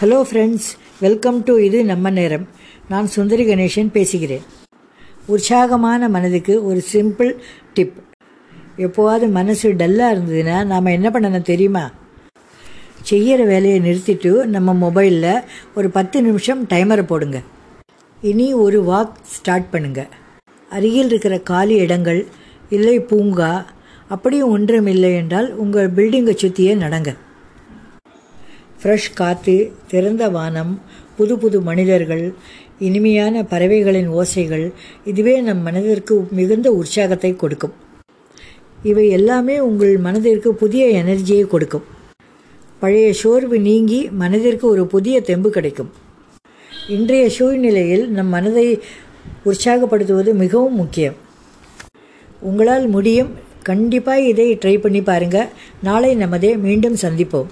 Hello friends welcome to இது நம்ம நேரம். நான் சுந்தரி கணேசன் பேசுகிறேன். உற்சாகமான மனதுக்கு ஒரு சிம்பிள் டிப் எப்போவாது மனசு டல்லாக இருந்ததுன்னா நாம் என்ன பண்ணணும் தெரியுமா? செய்கிற வேலையை நிறுத்திட்டு நம்ம மொபைலில் ஒரு பத்து நிமிஷம் டைமரை போடுங்க. இனி ஒரு வாக் ஸ்டார்ட் பண்ணுங்கள் அருகில் இருக்கிற காலி இடங்கள் இல்லை பூங்கா அப்படியும் ஒன்றும் இல்லை என்றால் உங்கள் பில்டிங்கை சுற்றியே நடங்க. ஃப்ரெஷ் காற்று திறந்த வானம் புது புது மனிதர்கள் இனிமையான பறவைகளின் ஓசைகள் இதுவே நம் மனதிற்கு மிகுந்த உற்சாகத்தை கொடுக்கும். இவை எல்லாமே உங்கள் மனதிற்கு புதிய எனர்ஜியை கொடுக்கும். பழைய சோர்வு நீங்கி மனதிற்கு ஒரு புதிய தெம்பு கிடைக்கும். இன்றைய சூழ்நிலையில் நம் மனதை உற்சாகப்படுத்துவது மிகவும் முக்கியம். உங்களால் முடியும். கண்டிப்பாக இதை ட்ரை பண்ணி பாருங்கள் நாளை நமதே மீண்டும் சந்திப்போம்.